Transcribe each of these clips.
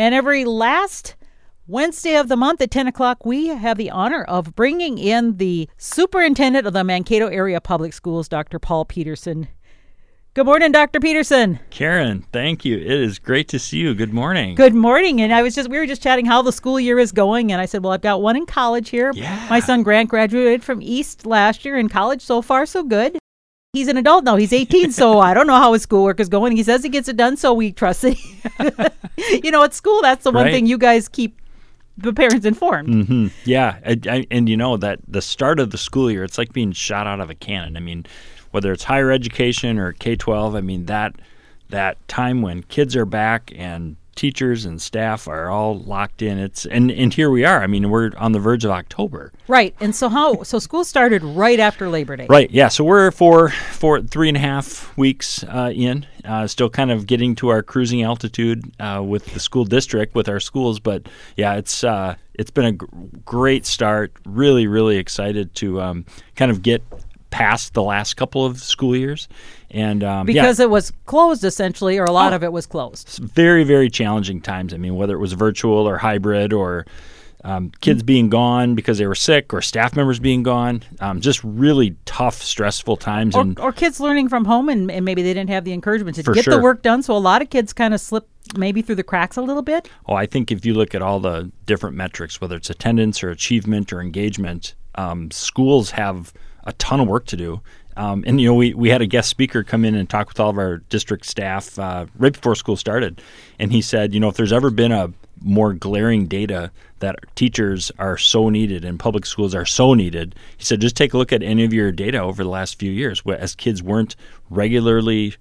And every last Wednesday of the month at 10 o'clock, we have the honor of bringing in the superintendent of the Mankato Area Public Schools, Dr. Paul Peterson. Good morning, Dr. Peterson. Karen, thank you. It is great to see you. Good morning. Good morning. And I was just, we were just chatting how the school year is going. And I said, well, I've got one in college here. Yeah. My son Grant graduated from East last year in college. So far, so good. He's an adult now. He's 18, so I don't know how his schoolwork is going. He says he gets it done, so we trust it. you know, at school, that's the one Right. thing you guys keep the parents informed. hmm Yeah, I, I, and you know that the start of the school year, it's like being shot out of a cannon. I mean, whether it's higher education or K twelve, I mean that that time when kids are back and teachers and staff are all locked in. It's and and here we are. I mean, we're on the verge of October. Right. And so how? So school started right after Labor Day. Right. Yeah. So we're for for three and a half weeks uh, in, uh, still kind of getting to our cruising altitude uh, with the school district with our schools. But yeah, it's uh, it's been a great start. Really, really excited to um, kind of get past the last couple of school years, and um, yeah, Because it was closed essentially, or a lot Oh. of it was closed. very very challenging times. I mean, whether it was virtual or hybrid or um, kids being gone because they were sick or staff members being gone, um, just really tough, stressful times. Or, and or kids learning from home and, and maybe they didn't have the encouragement to get the work done. So a lot of kids kind of slip maybe through the cracks a little bit. Oh, I think if you look at all the different metrics, whether it's attendance or achievement or engagement, um, schools have a ton of work to do. Um, and you know, we, we had a guest speaker come in and talk with all of our district staff uh, right before school started, and he said, you know, if there's ever been a more glaring data that teachers are so needed and public schools are so needed, he said, just take a look at any of your data over the last few years, as kids weren't regularly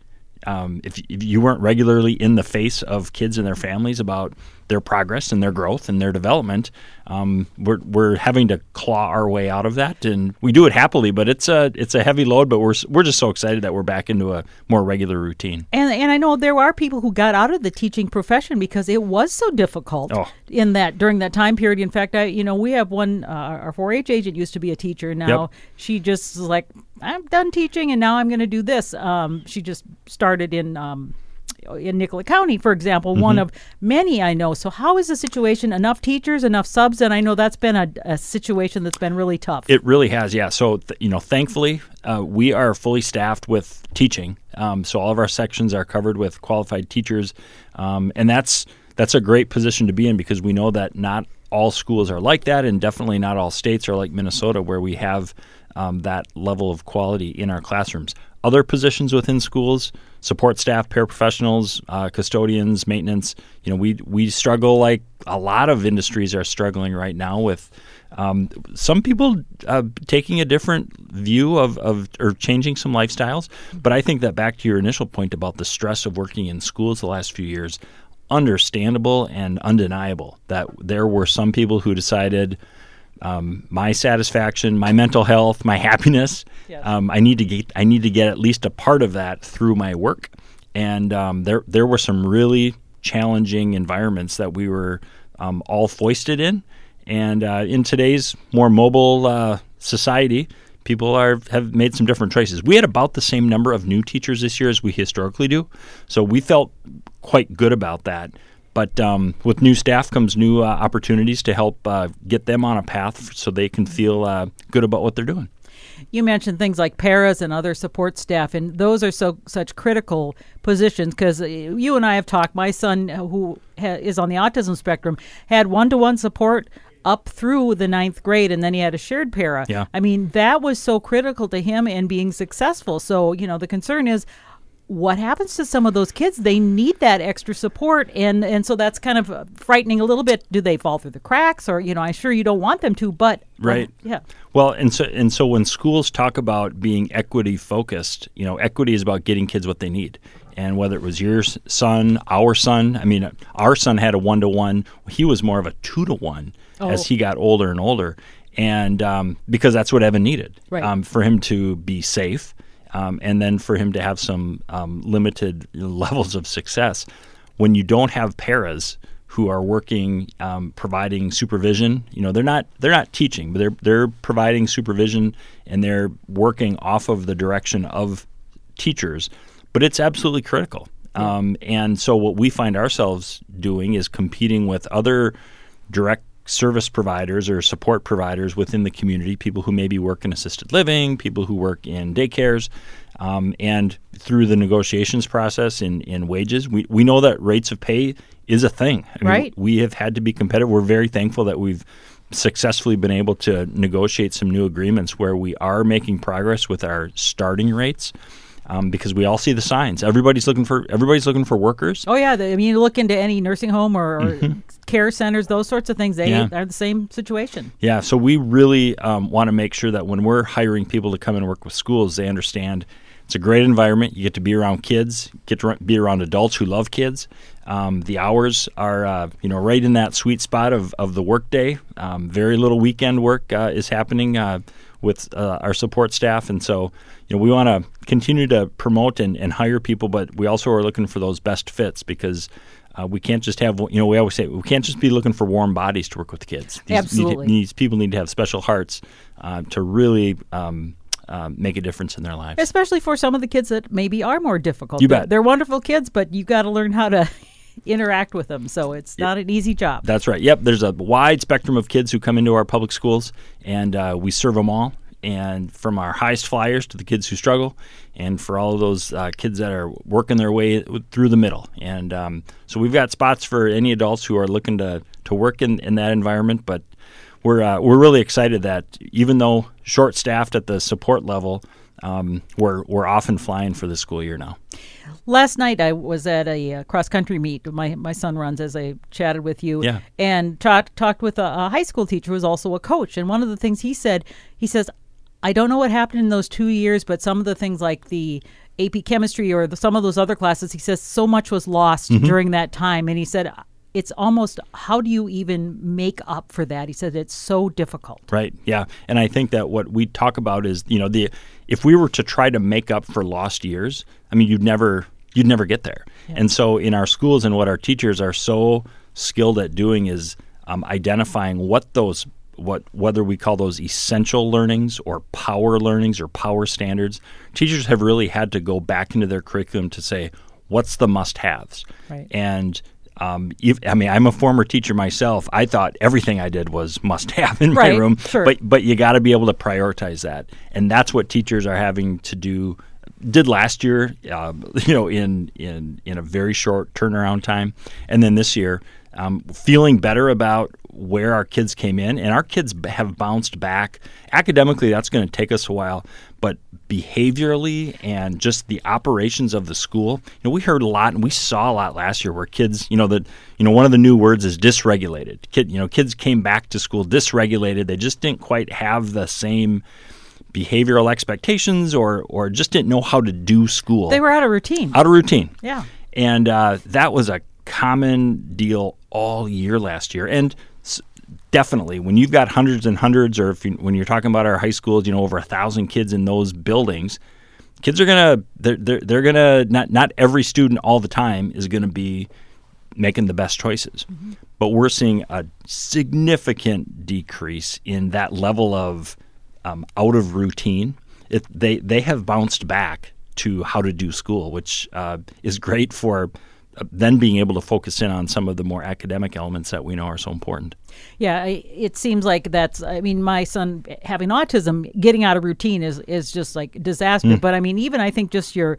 um, if, if you weren't regularly in the face of kids and their families about their progress and their growth and their development, um, we're, we're having to claw our way out of that, and we do it happily. But it's a it's a heavy load. But we're we're just so excited that we're back into a more regular routine. And and I know there are people who got out of the teaching profession because it was so difficult Oh. in that during that time period. In fact, I you know we have one uh, our 4-H agent used to be a teacher. Now Yep. she just is like I'm done teaching and now I'm going to do this. Um, she just started in. Um, in Nicollet County, for example, one Mm-hmm. of many I know. So, how is the situation? Enough teachers, enough subs, and I know that's been a, a situation that's been really tough. It really has, yeah. So th- you know, thankfully, uh, we are fully staffed with teaching. Um, so all of our sections are covered with qualified teachers, um, and that's that's a great position to be in because we know that not all schools are like that, and definitely not all states are like Minnesota, where we have um, that level of quality in our classrooms. Other positions within schools, support staff, paraprofessionals, uh, custodians, maintenance. You know, we we struggle like a lot of industries are struggling right now with um, some people uh, taking a different view of, of or changing some lifestyles. But I think that back to your initial point about the stress of working in schools the last few years, understandable and undeniable that there were some people who decided um, my satisfaction, my mental health, my happiness. Um, I need to get I need to get at least a part of that through my work. And um, there there were some really challenging environments that we were um, all foisted in. And uh, in today's more mobile uh, society, people are have made some different choices. We had about the same number of new teachers this year as we historically do, so we felt quite good about that. But um, with new staff comes new uh, opportunities to help uh, get them on a path so they can feel uh, good about what they're doing. you mentioned things like paras and other support staff, and those are so such critical positions because you and I have talked. My son, who ha- is on the autism spectrum, had one to one support up through the ninth grade, and then he had a shared para. Yeah. I mean that was so critical to him and being successful. So you know the concern is. What happens to some of those kids? They need that extra support, and and so that's kind of uh, frightening a little bit. Do they fall through the cracks, or you know, I'm sure you don't want them to, but Right. yeah, Well, and so and so when schools talk about being equity focused, you know, equity is about getting kids what they need. And whether it was your son, our son, I mean, our son had a one to one. He was more of a two to one as Oh. he got older and older, and um, because that's what Evan needed Right. um, for him to be safe, um, and then for him to have some um, limited levels of success. When you don't have paras who are working, um, providing supervision, you know, they're not they're not teaching, but they're they're providing supervision and they're working off of the direction of teachers. But it's absolutely critical. Um, and so what we find ourselves doing is competing with other direct service providers or support providers within the community, people who maybe work in assisted living, people who work in daycares. Um, and through the negotiations process in, in wages, we, we know that rates of pay is a thing. I mean, right. We have had to be competitive. We're very thankful that we've successfully been able to negotiate some new agreements where we are making progress with our starting rates um, because we all see the signs. Everybody's looking for everybody's looking for workers. Oh yeah, I mean, you look into any nursing home or, or mm-hmm. care centers, those sorts of things. They yeah. are the same situation. Yeah, so we really um, want to make sure that when we're hiring people to come and work with schools, they understand it's a great environment. You get to be around kids, get to be around adults who love kids. Um, the hours are, uh, you know, right in that sweet spot of, of the workday. Um, very little weekend work uh, is happening uh, with uh, our support staff, and so you know we want to continue to promote and, and hire people, but we also are looking for those best fits because. Uh, we can't just have, you know, we always say we can't just be looking for warm bodies to work with kids. These, Absolutely. Need, these people need to have special hearts uh, to really um, um, make a difference in their lives. Especially for some of the kids that maybe are more difficult. You bet. They're, they're wonderful kids, but you got to learn how to interact with them. So it's not an easy job. That's right. Yep. There's a wide spectrum of kids who come into our public schools, and uh, we serve them all. And from our highest flyers to the kids who struggle, and for all of those uh, kids that are working their way through the middle. And um, so we've got spots for any adults who are looking to, to work in, in that environment. But we're, uh, we're really excited that even though short staffed at the support level, um, we're, we're often flying for the school year now. Last night I was at a uh, cross country meet. My my son runs as I chatted with you, yeah. and talked talked with a, a high school teacher who was also a coach. And one of the things he said, he says, I don't know what happened in those two years, but some of the things like the AP chemistry or the, some of those other classes, he says so much was lost mm-hmm. during that time. And he said, it's almost how do you even make up for that? He said it's so difficult. Right. Yeah. And I think that what we talk about is, you know, the if we were to try to make up for lost years, I mean, you'd never you'd never get there. Yeah. And so in our schools and what our teachers are so skilled at doing is um, identifying what those what whether we call those essential learnings or power learnings or power standards. Teachers have really had to go back into their curriculum to say what's the must-haves. Right. And um, if, I mean, I'm a former teacher myself. I thought everything I did was must have in right, my room, sure. but but you got to be able to prioritize that, and that's what teachers are having to do. Did last year, uh, you know, in in in a very short turnaround time, and then this year, um, feeling better about where our kids came in, and our kids have bounced back. Academically, that's going to take us a while, but behaviorally and just the operations of the school, you know, we heard a lot and we saw a lot last year where kids, you know, that you know, one of the new words is dysregulated. Kid, you know, kids came back to school dysregulated. They just didn't quite have the same behavioral expectations or or just didn't know how to do school. They were out of routine. Out of routine. Yeah. And uh, that was a common deal all year last year. And definitely when you've got hundreds and hundreds, or you, when you're talking about our high schools, you know, over a thousand kids in those buildings, kids are gonna they're, they're, they're gonna not not every student all the time is gonna be making the best choices. Mm-hmm. But we're seeing a significant decrease in that level of um, out of routine. It, they they have bounced back to how to do school, which uh, is great for then being able to focus in on some of the more academic elements that we know are so important. Yeah, it seems like that's. I mean, my son having autism, getting out of routine is is just like disaster. Mm. But I mean, even I think just your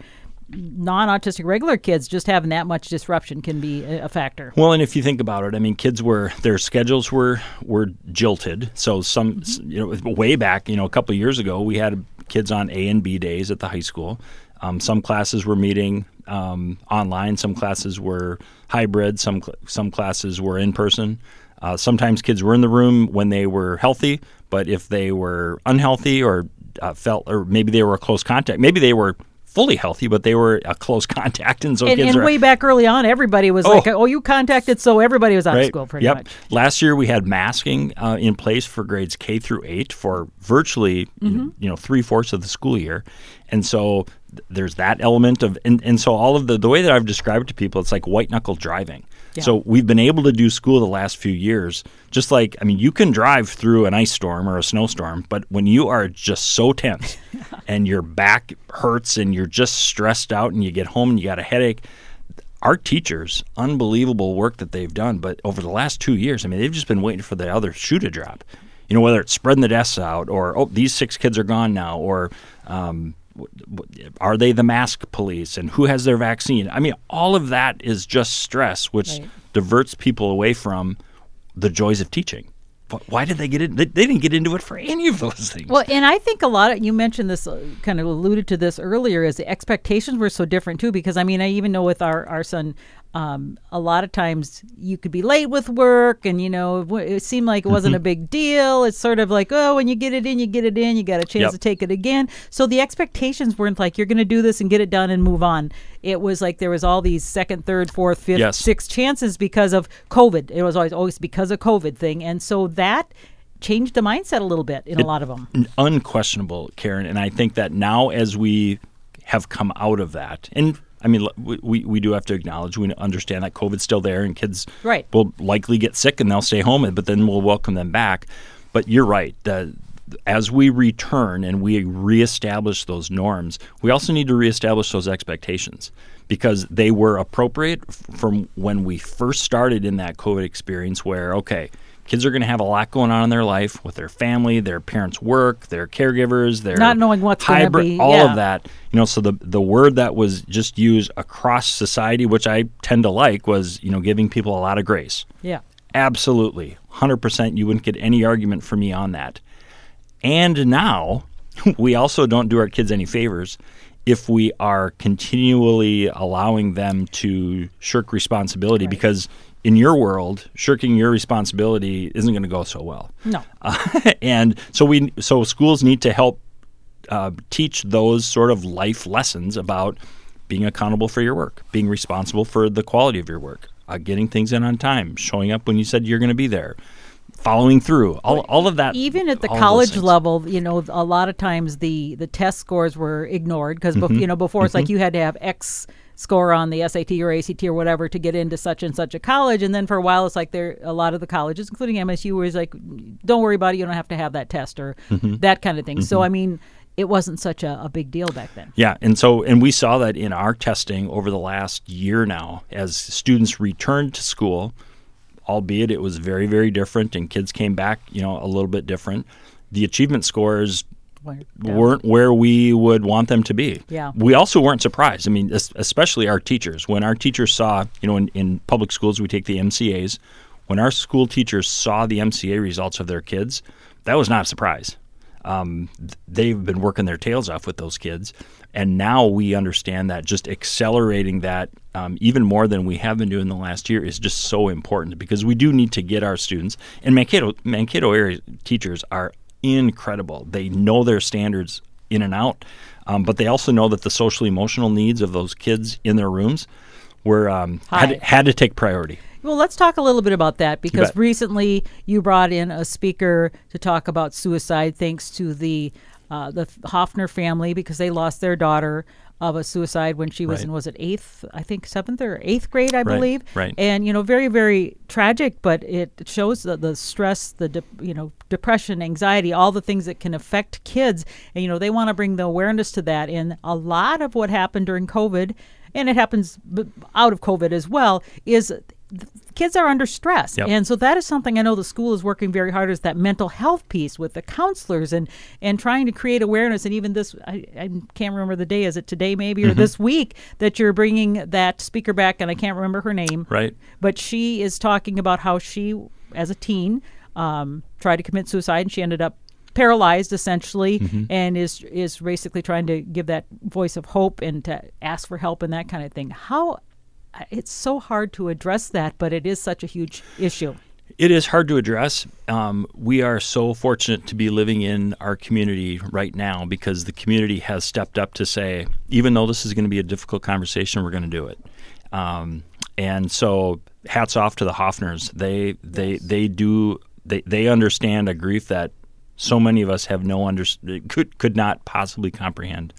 non-autistic regular kids just having that much disruption can be a factor. Well, and if you think about it, I mean, kids were their schedules were were jilted. So some, mm-hmm. you know, way back, you know, a couple years ago, we had kids on A and B days at the high school. Um, some classes were meeting um, online. Some classes were hybrid. Some some classes were in person. Uh, sometimes kids were in the room when they were healthy, but if they were unhealthy or uh, felt, or maybe they were a close contact, maybe they were fully healthy, but they were a close contact, and so and, kids and are, way back early on, everybody was oh, like, "Oh, you contacted," so everybody was out right, of school pretty yep. much. Last year we had masking uh, in place for grades K through eight for virtually mm-hmm. you know three fourths of the school year, and so there's that element of and, and so all of the the way that I've described to people, it's like white knuckle driving. Yeah. So we've been able to do school the last few years. Just like I mean, you can drive through an ice storm or a snowstorm, but when you are just so tense and your back hurts and you're just stressed out and you get home and you got a headache, our teachers, unbelievable work that they've done. But over the last two years, I mean, they've just been waiting for the other shoe to drop. You know, whether it's spreading the desks out, or oh, these six kids are gone now, or um, are they the mask police, and who has their vaccine? I mean, all of that is just stress, which right. diverts people away from the joys of teaching why did they get it? They, they, didn't get into it for any of those things. Well, and I think a lot of you mentioned this, uh, kind of alluded to this earlier, is the expectations were so different too. Because I mean, I even know with our our son, um, a lot of times you could be late with work and you know it seemed like it wasn't mm-hmm. a big deal. It's sort of like oh when you get it in you get it in. You got a chance yep. to take it again. So the expectations weren't like you're going to do this and get it done and move on. It was like there was all these second third fourth fifth yes. sixth chances because of covid. It was always always because of covid thing. And so that changed the mindset a little bit in it, a lot of them unquestionable karen. And i think that now as we have come out of that and I mean, we, we do have to acknowledge, we understand that COVID's still there and kids right. will likely get sick and they'll stay home, but then we'll welcome them back. But you're right. The, as we return and we reestablish those norms, we also need to reestablish those expectations because they were appropriate from when we first started in that COVID experience where, okay, kids are going to have a lot going on in their life with their family, their parents' work, their caregivers, their not knowing what's hybrid, be, all yeah. of that. You know, so the the word that was just used across society, which I tend to like, was you know giving people a lot of grace. Yeah, absolutely, hundred percent. You wouldn't get any argument from me on that. And now, we also don't do our kids any favors if we are continually allowing them to shirk responsibility right. because in your world, shirking your responsibility isn't going to go so well. No. Uh, and so we so schools need to help uh, teach those sort of life lessons about being accountable for your work, being responsible for the quality of your work, uh, getting things in on time, showing up when you said you're going to be there, following through. All, all of that. Even at the college level, you know, a lot of times the the test scores were ignored because mm-hmm. you know before it's mm-hmm. like you had to have X score on the SAT or ACT or whatever to get into such and such a college. And then for a while, it's like there a lot of the colleges, including MSU, was like, don't worry about it, you don't have to have that test or mm-hmm. that kind of thing. Mm-hmm. So I mean. It wasn't such a, a big deal back then. Yeah, and so and we saw that in our testing over the last year now, as students returned to school, albeit it was very very different, and kids came back, you know, a little bit different. The achievement scores weren't where we would want them to be. Yeah. We also weren't surprised. I mean, especially our teachers. When our teachers saw, you know, in, in public schools, we take the MCAs. When our school teachers saw the MCA results of their kids, that was not a surprise. Um, they've been working their tails off with those kids. And now we understand that just accelerating that um, even more than we have been doing the last year is just so important because we do need to get our students. And Mankato, Mankato area teachers are incredible. They know their standards in and out, um, but they also know that the social emotional needs of those kids in their rooms were um, had, had to take priority. Well, let's talk a little bit about that because you recently you brought in a speaker to talk about suicide, thanks to the uh, the Hoffner family because they lost their daughter of a suicide when she was right. in was it eighth I think seventh or eighth grade I right. believe right and you know very very tragic but it shows the, the stress the de- you know depression anxiety all the things that can affect kids and you know they want to bring the awareness to that and a lot of what happened during COVID and it happens out of COVID as well is kids are under stress. Yep. and so that is something i know the school is working very hard is that mental health piece with the counselors and and trying to create awareness. And even this i, I can't remember the day. Is it today maybe or mm-hmm. this week that you're bringing that speaker back? And i can't remember her name. Right. But she is talking about how she as a teen um, tried to commit suicide and she ended up paralyzed essentially mm-hmm. and is is basically trying to give that voice of hope and to ask for help and that kind of thing. How it's so hard to address that, but it is such a huge issue. It is hard to address. Um, we are so fortunate to be living in our community right now because the community has stepped up to say, even though this is going to be a difficult conversation, we're going to do it. Um, and so, hats off to the Hoffners. They they yes. they do they they understand a grief that so many of us have no under could could not possibly comprehend.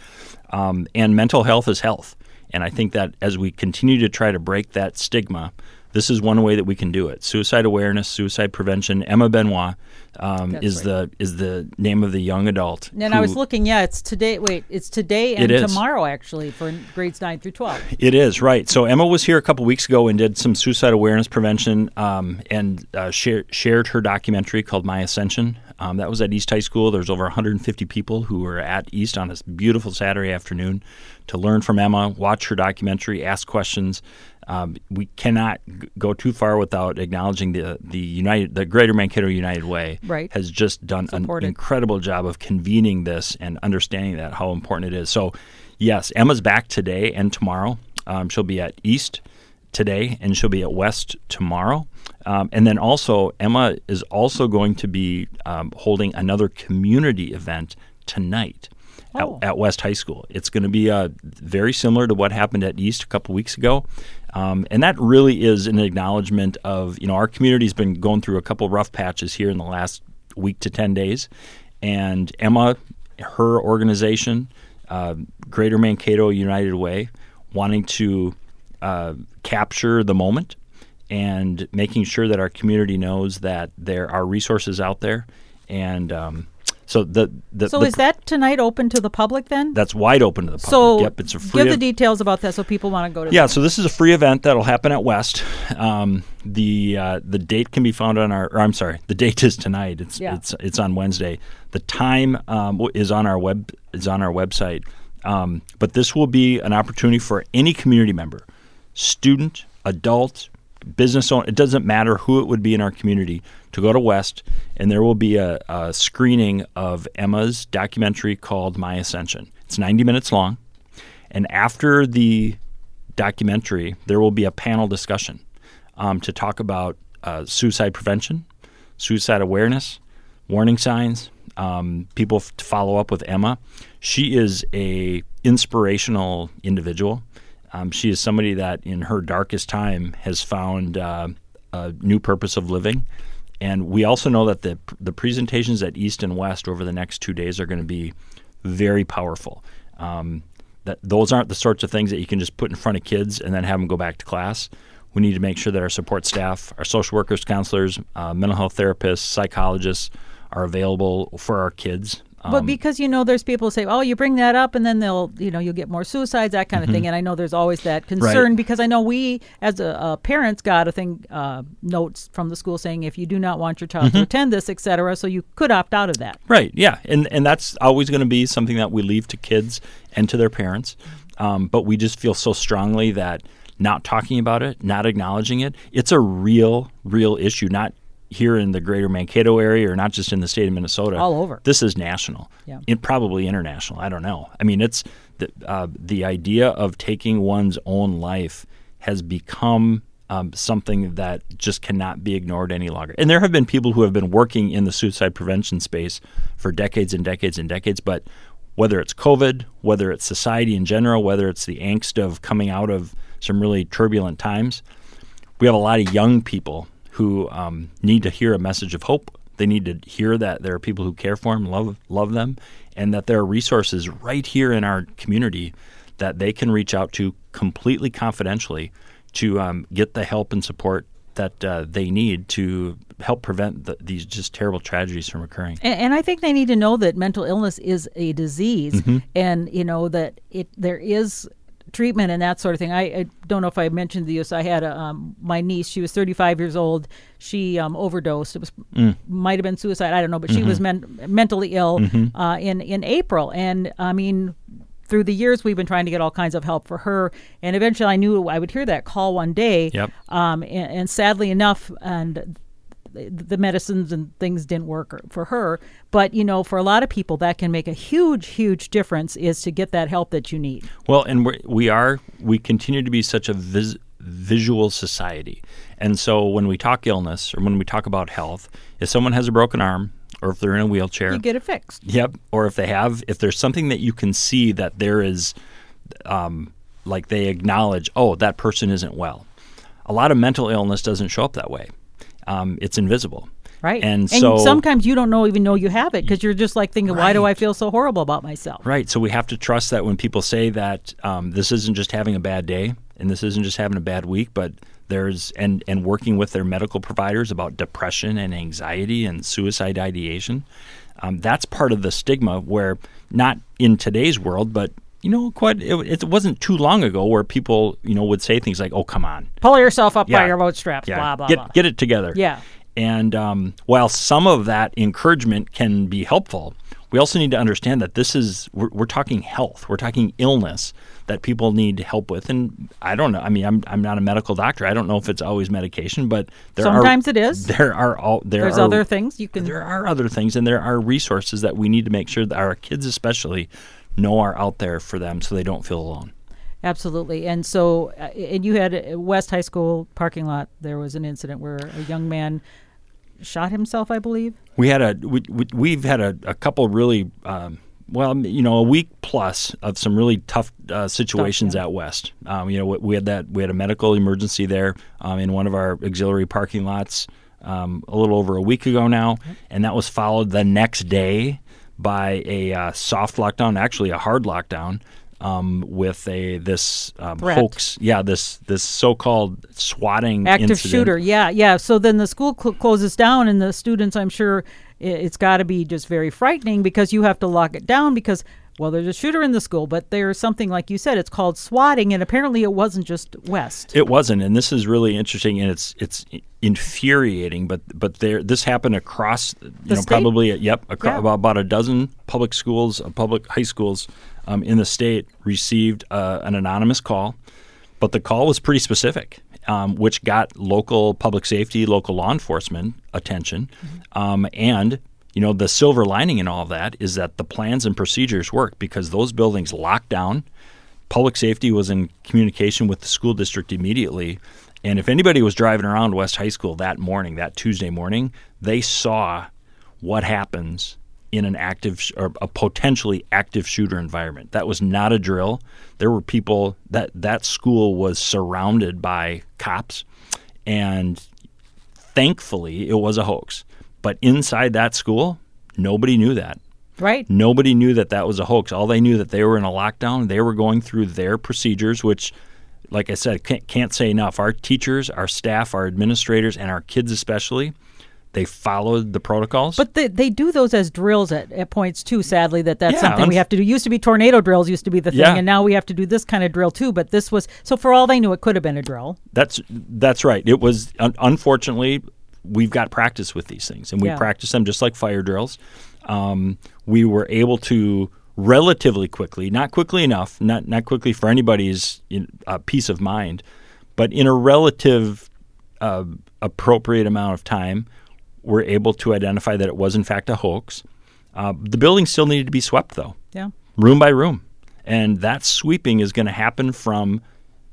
Um, and mental health is health. And I think that as we continue to try to break that stigma, this is one way that we can do it. Suicide awareness, suicide prevention. Emma Benoit um, is right. the is the name of the young adult. And I was looking, yeah, it's today. Wait, it's today and It tomorrow actually for grades nine through twelve. It is right. So Emma was here a couple weeks ago and did some suicide awareness prevention, um, and uh, share, shared her documentary called My Ascension. Um, that was at East High School. There's over 150 people who were at East on this beautiful Saturday afternoon to learn from Emma, watch her documentary, ask questions. Um, we cannot g- go too far without acknowledging the the United, the Greater Mankato United Way Right. has just done an incredible job of convening this and understanding that how important it is. So, yes, Emma's back today and tomorrow. Um, she'll be at East today and she'll be at West tomorrow. Um, and then also, Emma is also going to be um, holding another community event tonight. Oh. At, at West High School. It's going to be uh, very similar to what happened at East a couple weeks ago. Um, and that really is an acknowledgement of, you know, our community's been going through a couple rough patches here in the last week to 10 days. And Emma, her organization, uh, Greater Mankato United Way, wanting to uh, capture the moment and making sure that our community knows that there are resources out there. And um, so the, the, So the is that tonight open to the public then? that's wide open to the public. so yep, it's a free. give the ev- details about that so people want to go to. yeah, so this is a free event that'll happen at West. Um, the uh, the date can be found on our. Or I'm sorry, the date is tonight. It's Yeah. it's it's on Wednesday. The time um, is on our web is on our website. Um, but this will be an opportunity for any community member, student, adult, business owner. It doesn't matter who it would be in our community to go to West, and there will be a, a screening of Emma's documentary called My Ascension. It's 90 minutes long. And after the documentary, there will be a panel discussion um, to talk about uh, suicide prevention, suicide awareness, warning signs. Um, people f- to follow up with Emma. She is a inspirational individual. Um, she is somebody that, in her darkest time, has found uh, a new purpose of living. And we also know that the the presentations at East and West over the next two days are going to be very powerful. Um, that those aren't the sorts of things that you can just put in front of kids and then have them go back to class. We need to make sure that our support staff, our social workers, counselors, uh, mental health therapists, psychologists are available for our kids. But Um, because you know, there's people who say, "Oh, you bring that up, and then they'll, you know, you'll get more suicides, that kind of thing." And I know there's always that concern because I know we, as a, uh, parents, got a thing uh, notes from the school saying if you do not want your child to attend this, etc. So you could opt out of that. Right. Yeah. And and that's always going to be something that we leave to kids and to their parents. Um, but we just feel so strongly that not talking about it, not acknowledging it, it's a real, real issue. Not here in the greater Mankato area or not just in the state of Minnesota. All over. This is national. Yeah. It probably international. I don't know. I mean, it's the uh, the idea of taking one's own life has become um, something that just cannot be ignored any longer. And there have been people who have been working in the suicide prevention space for decades and decades and decades, but whether it's COVID, whether it's society in general, whether it's the angst of coming out of some really turbulent times, we have a lot of young people who um, need to hear a message of hope. They need to hear that there are people who care for them, love love them, and that there are resources right here in our community that they can reach out to completely confidentially to um, get the help and support that uh, they need to help prevent the, these just terrible tragedies from occurring. And, and I think they need to know that mental illness is a disease, Mm-hmm. and you know that it there is treatment and that sort of thing. I, I don't know if I mentioned this. I had a, um, my niece. She was 35 years old. She um, overdosed. It was Mm. might have been suicide. I don't know, but she was Mm-hmm. men- mentally ill uh, in in April. And I mean. Through the years, we've been trying to get all kinds of help for her, and eventually, I knew I would hear that call one day. Yep. Um, and, and sadly enough, and the medicines and things didn't work for her. But you know, for a lot of people, that can make a huge, huge difference. Is to get that help that you need. Well, and we're, we are we continue to be such a vis, visual society, and so when we talk illness or when we talk about health, if someone has a broken arm or if they're in a wheelchair, You get it fixed. Yep. Or if they have, if there's something that you can see that there is, um, like they acknowledge, oh, that person isn't well. A lot of mental illness doesn't show up that way. Um, it's invisible. Right. And so sometimes you don't know even know you have it because you're just like thinking, why do I feel so horrible about myself? Right. So we have to trust that when people say that um, this isn't just having a bad day and this isn't just having a bad week, but There's and and working with their medical providers about depression and anxiety and suicide ideation. Um, that's part of the stigma where not in today's world, but you know, quite it, it wasn't too long ago where people you know would say things like, "Oh, come on, Pull yourself up by your bootstraps, yeah, blah, blah, get blah. get it together." Yeah. And um, while some of that encouragement can be helpful, we also need to understand that this is we're, we're talking health, we're talking illness that people need help with. And I don't know. I mean, I'm I'm not a medical doctor. I don't know if it's always medication, but there Sometimes are, it is. There are all there There's are, other things you can. there are other things, and there are resources that we need to make sure that our kids, especially, know are out there for them, so they don't feel alone. Absolutely. And so, uh, and you had West High School parking lot, there was an incident where a young man shot himself, I believe. We had a we, we, we've had a, a couple really um, well you know a week plus of some really tough uh, situations yeah. at West. Um, you know we- we had that we had a medical emergency there um, in one of our auxiliary parking lots um, a little over a week ago now, and that was followed the next day by a uh, soft lockdown, actually a hard lockdown. Um, with a this um, hoax, yeah, this this so-called swatting Active incident. shooter. Yeah, yeah. So then the school cl- closes down, and the students, I'm sure, it's got to be just very frightening because you have to lock it down because. Well, there's a shooter in the school, but there's something like you said. It's called swatting, and apparently it wasn't just West. It wasn't, and this is really interesting, and it's it's infuriating. But but there, this happened across, you know, state? probably yep, across, Yeah. about about a dozen public schools, uh, public high schools um, in the state received uh, an anonymous call, but the call was pretty specific, um, which got local public safety, local law enforcement attention, um, and you know the silver lining in all of that is that the plans and procedures work because those buildings locked down public safety was in communication with the school district immediately. And if anybody was driving around West High School that morning, that Tuesday morning, they saw what happens in an active or a potentially active shooter environment. That was not a drill. There were people that that school was surrounded by cops and thankfully it was a hoax. But inside that school, nobody knew that. Right? Nobody knew that that was a hoax. All they knew that they were in a lockdown. They were going through their procedures, which, like I said, can't, can't say enough. Our teachers, our staff, our administrators, and our kids especially, they followed the protocols. But they, they do those as drills at, at points too. Sadly, that that's Yeah, something we have to do. Used to be tornado drills, used to be the thing, Yeah. and now we have to do this kind of drill too. But this was so for all they knew, it could have been a drill. That's that's right. It was un- unfortunately we've got practice with these things, and we Yeah. practice them just like fire drills. Um, we were able to relatively quickly, not quickly enough, not not quickly for anybody's uh, peace of mind, but in a relative uh, appropriate amount of time, we're able to identify that it was in fact a hoax. Uh, the building still needed to be swept, though Yeah. room by room. And that sweeping is going to happen from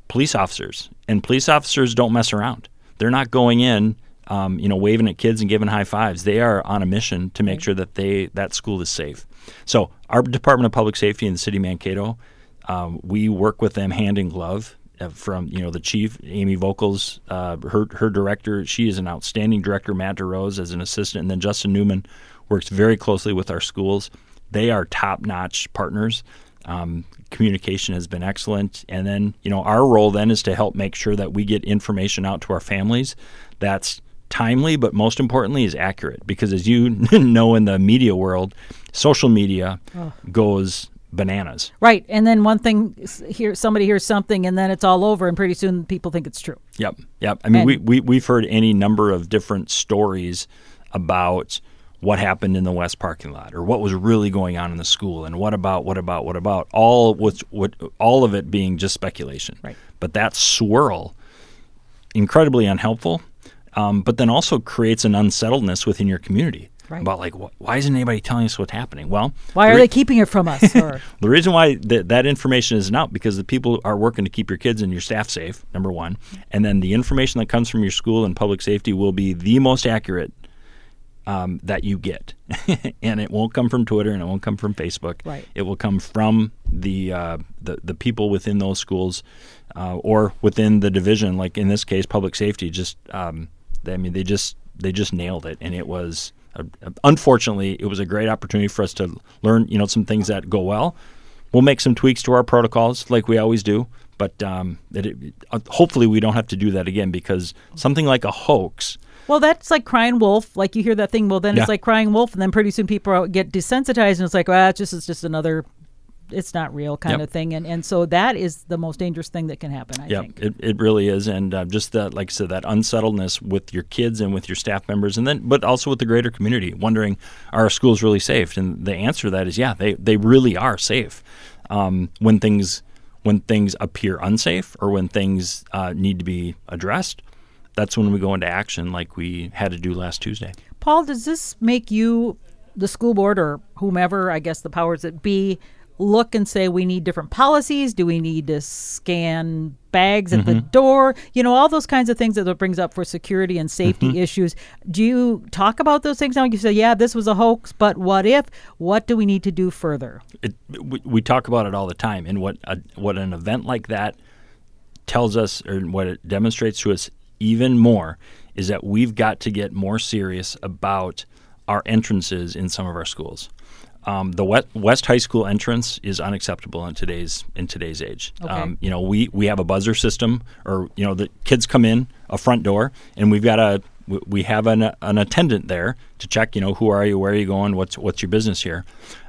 police officers. And police officers don't mess around. They're not going in, um, you know, waving at kids and giving high fives. They are on a mission to make sure that they that school is safe. So our Department of Public Safety in the city of Mankato, um, we work with them hand in glove. Uh, from you know the chief Amy Vokal, uh, her her director, she is an outstanding director. Matt DeRose as an assistant, and then Justin Newman works very closely with our schools. They are top notch partners. Um, communication has been excellent, and then you know our role then is to help make sure that we get information out to our families that's timely, but most importantly is accurate. Because as you know in the media world, social media goes bananas. Right. And then one thing, here somebody hears something, and then it's all over, and pretty soon people think it's true. Yep, yep. I mean, And- we, we we've heard any number of different stories about what happened in the west parking lot or what was really going on in the school and what about what about what about all with what all of it being just speculation. Right. But that swirl incredibly unhelpful, um, but then also creates an unsettledness within your community Right. about like wh- why isn't anybody telling us what's happening? Well, Why are re- they keeping it from us? The reason why th- that information isn't out because the people are working to keep your kids and your staff safe. Number one, and then the information that comes from your school and public safety will be the most accurate um, that you get, and it won't come from Twitter and it won't come from Facebook. Right. It will come from the uh, the the people within those schools uh, or within the division. Like in this case, public safety. Just um, I mean, they just they just nailed it, and it was. A, unfortunately, it was a great opportunity for us to learn, you know, some things that go well. We'll make some tweaks to our protocols, like we always do, But um, that it, uh, hopefully we don't have to do that again because something like a hoax. Well, that's like crying wolf. Like you hear that thing. Well, then Yeah. it's like crying wolf, and then pretty soon people get desensitized, and it's like, well, it's just it's just another, it's not real kind Yep. of thing, and and so that is the most dangerous thing that can happen. I Yeah, think. it, it really is, and uh, just that, like I said, that unsettledness with your kids and with your staff members, and then but also with the greater community, wondering are our schools really safe? And the answer to that is yeah, they they really are safe. Um, when things when things appear unsafe or when things uh, need to be addressed, that's when we go into action, like we had to do last Tuesday. Paul, does this make you, the school board or whomever, I guess the powers that be, look and say we need different policies? Do we need to scan bags at the Mm-hmm. door? You know, all those kinds of things that it brings up for security and safety Mm-hmm. issues. Do you talk about those things now? You say, yeah, this was a hoax, but what if? What do we need to do further? it, we, we talk about it all the time, and what a, what an event like that tells us, or what it demonstrates to us even more, is that we've got to get more serious about our entrances in some of our schools. Um, the West, West High School entrance is unacceptable in today's in today's age. Okay. Um, you know, we we have a buzzer system, or you know, the kids come in a front door, and we've got a we- have an, an attendant there to check. You know, who are you? Where are you going? What's what's your business here?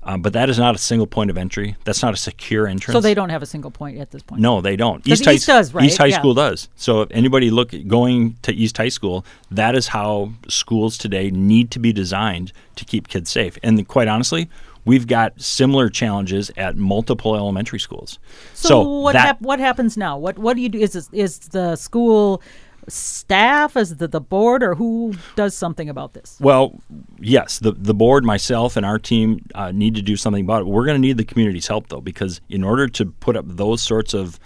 Um, but that is not a single point of entry. That's not a secure entrance. So they don't have a single point at this point. No, they don't. High, East does, right? East High Yeah. School does. So if anybody look going to East High School, that is how schools today need to be designed to keep kids safe. And quite honestly, we've got similar challenges at multiple elementary schools. So, what that, hap- what happens now? What what do you do? Is is the school staff, is the the board, or who does something about this? Well, yes, the the board, myself, and our team uh, need to do something about it. We're going to need the community's help though, because in order to put up those sorts of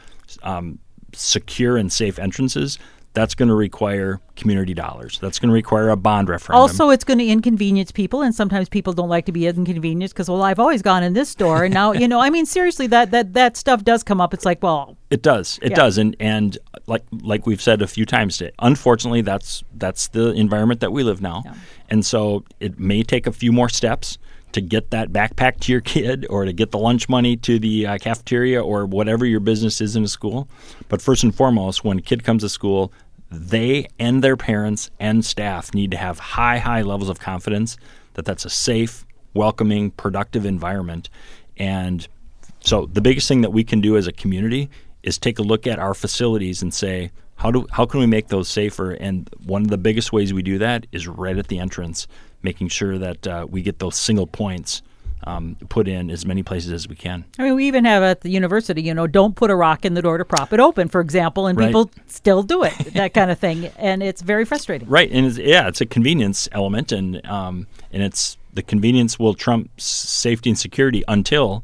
um, secure and safe entrances, that's going to require community dollars. That's going to require a bond referendum. Also, it's going to inconvenience people, and sometimes people don't like to be inconvenienced because, well, I've always gone in this store, and now you know. I mean, seriously, that that that stuff does come up. It's like, well, It does. It Yeah. does. And and like like we've said a few times today, unfortunately that's that's the environment that we live now. Yeah. And so it may take a few more steps to get that backpack to your kid or to get the lunch money to the uh, cafeteria or whatever your business is in a school. But first and foremost, when a kid comes to school, they and their parents and staff need to have high high levels of confidence that that's a safe, welcoming, productive environment. And so the biggest thing that we can do as a community is take a look at our facilities and say, how do how can we make those safer? And one of the biggest ways we do that is right at the entrance, making sure that uh, we get those single points um, put in as many places as we can. I mean, we even have at the university, you know, don't put a rock in the door to prop it open, for example, and Right. people still do it, that kind of thing, and it's very frustrating. Right, and it's, yeah, it's a convenience element, and um, and it's the convenience will trump safety and security until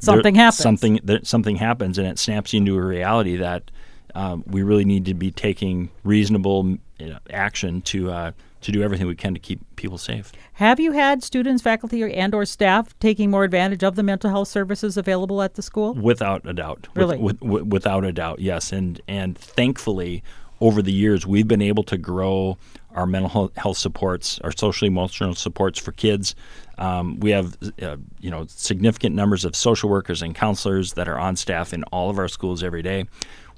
Something there- happens. Something that something happens, and it snaps you into a reality that um, we really need to be taking reasonable you know, action to uh, to do everything we can to keep people safe. Have you had students, faculty, or, and or staff taking more advantage of the mental health services available at the school? Without a doubt. Really? With, with, without a doubt, yes. And and thankfully, over the years, we've been able to grow our mental health- health supports, our social emotional supports for kids. Um, we have uh, you know significant numbers of social workers and counselors that are on staff in all of our schools every day.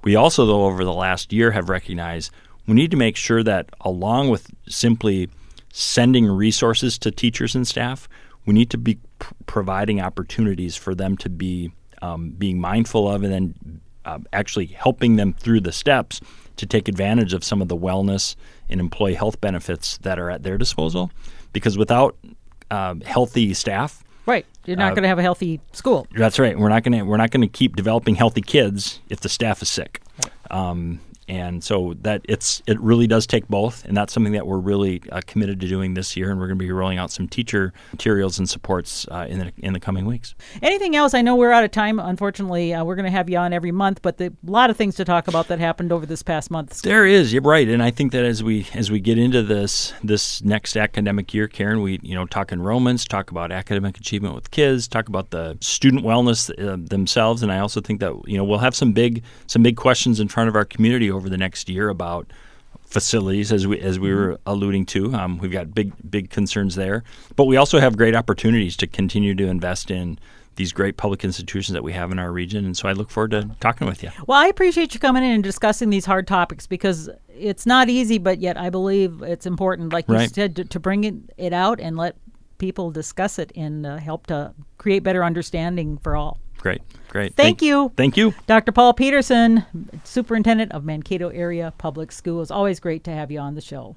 We also, though, over the last year, have recognized we need to make sure that along with simply sending resources to teachers and staff, we need to be providing opportunities for them to be um, being mindful of and then uh, actually helping them through the steps to take advantage of some of the wellness and employee health benefits that are at their disposal. Because without um, healthy staff, Right. You're not Uh, going to have a healthy school. that's right. We're not going to we're not going to keep developing healthy kids if the staff is sick. Um, and so that it's it really does take both, and that's something that we're really uh, committed to doing this year. And we're going to be rolling out some teacher materials and supports uh, in the in the coming weeks. Anything else? I know we're out of time. Unfortunately, uh, we're going to have you on every month, but a lot of things to talk about that happened over this past month. There is, you're right, and I think that as we as we get into this this next academic year, Karen, we you know talk enrollments, talk about academic achievement with kids, talk about the student wellness uh, themselves, and I also think that you know we'll have some big some big questions in front of our community over the next year about facilities as we as we were alluding to. Um, we've got big big concerns there, but we also have great opportunities to continue to invest in these great public institutions that we have in our region. And so I look forward to talking with you. Well, I appreciate you coming in and discussing these hard topics because it's not easy, but yet I believe it's important, like you said, to, to bring it, it out and let people discuss it and uh, help to create better understanding for all. Great, great. Thank you. Thank you. Dr. Paul Peterson, Superintendent of Mankato Area Public Schools. Always great to have you on the show.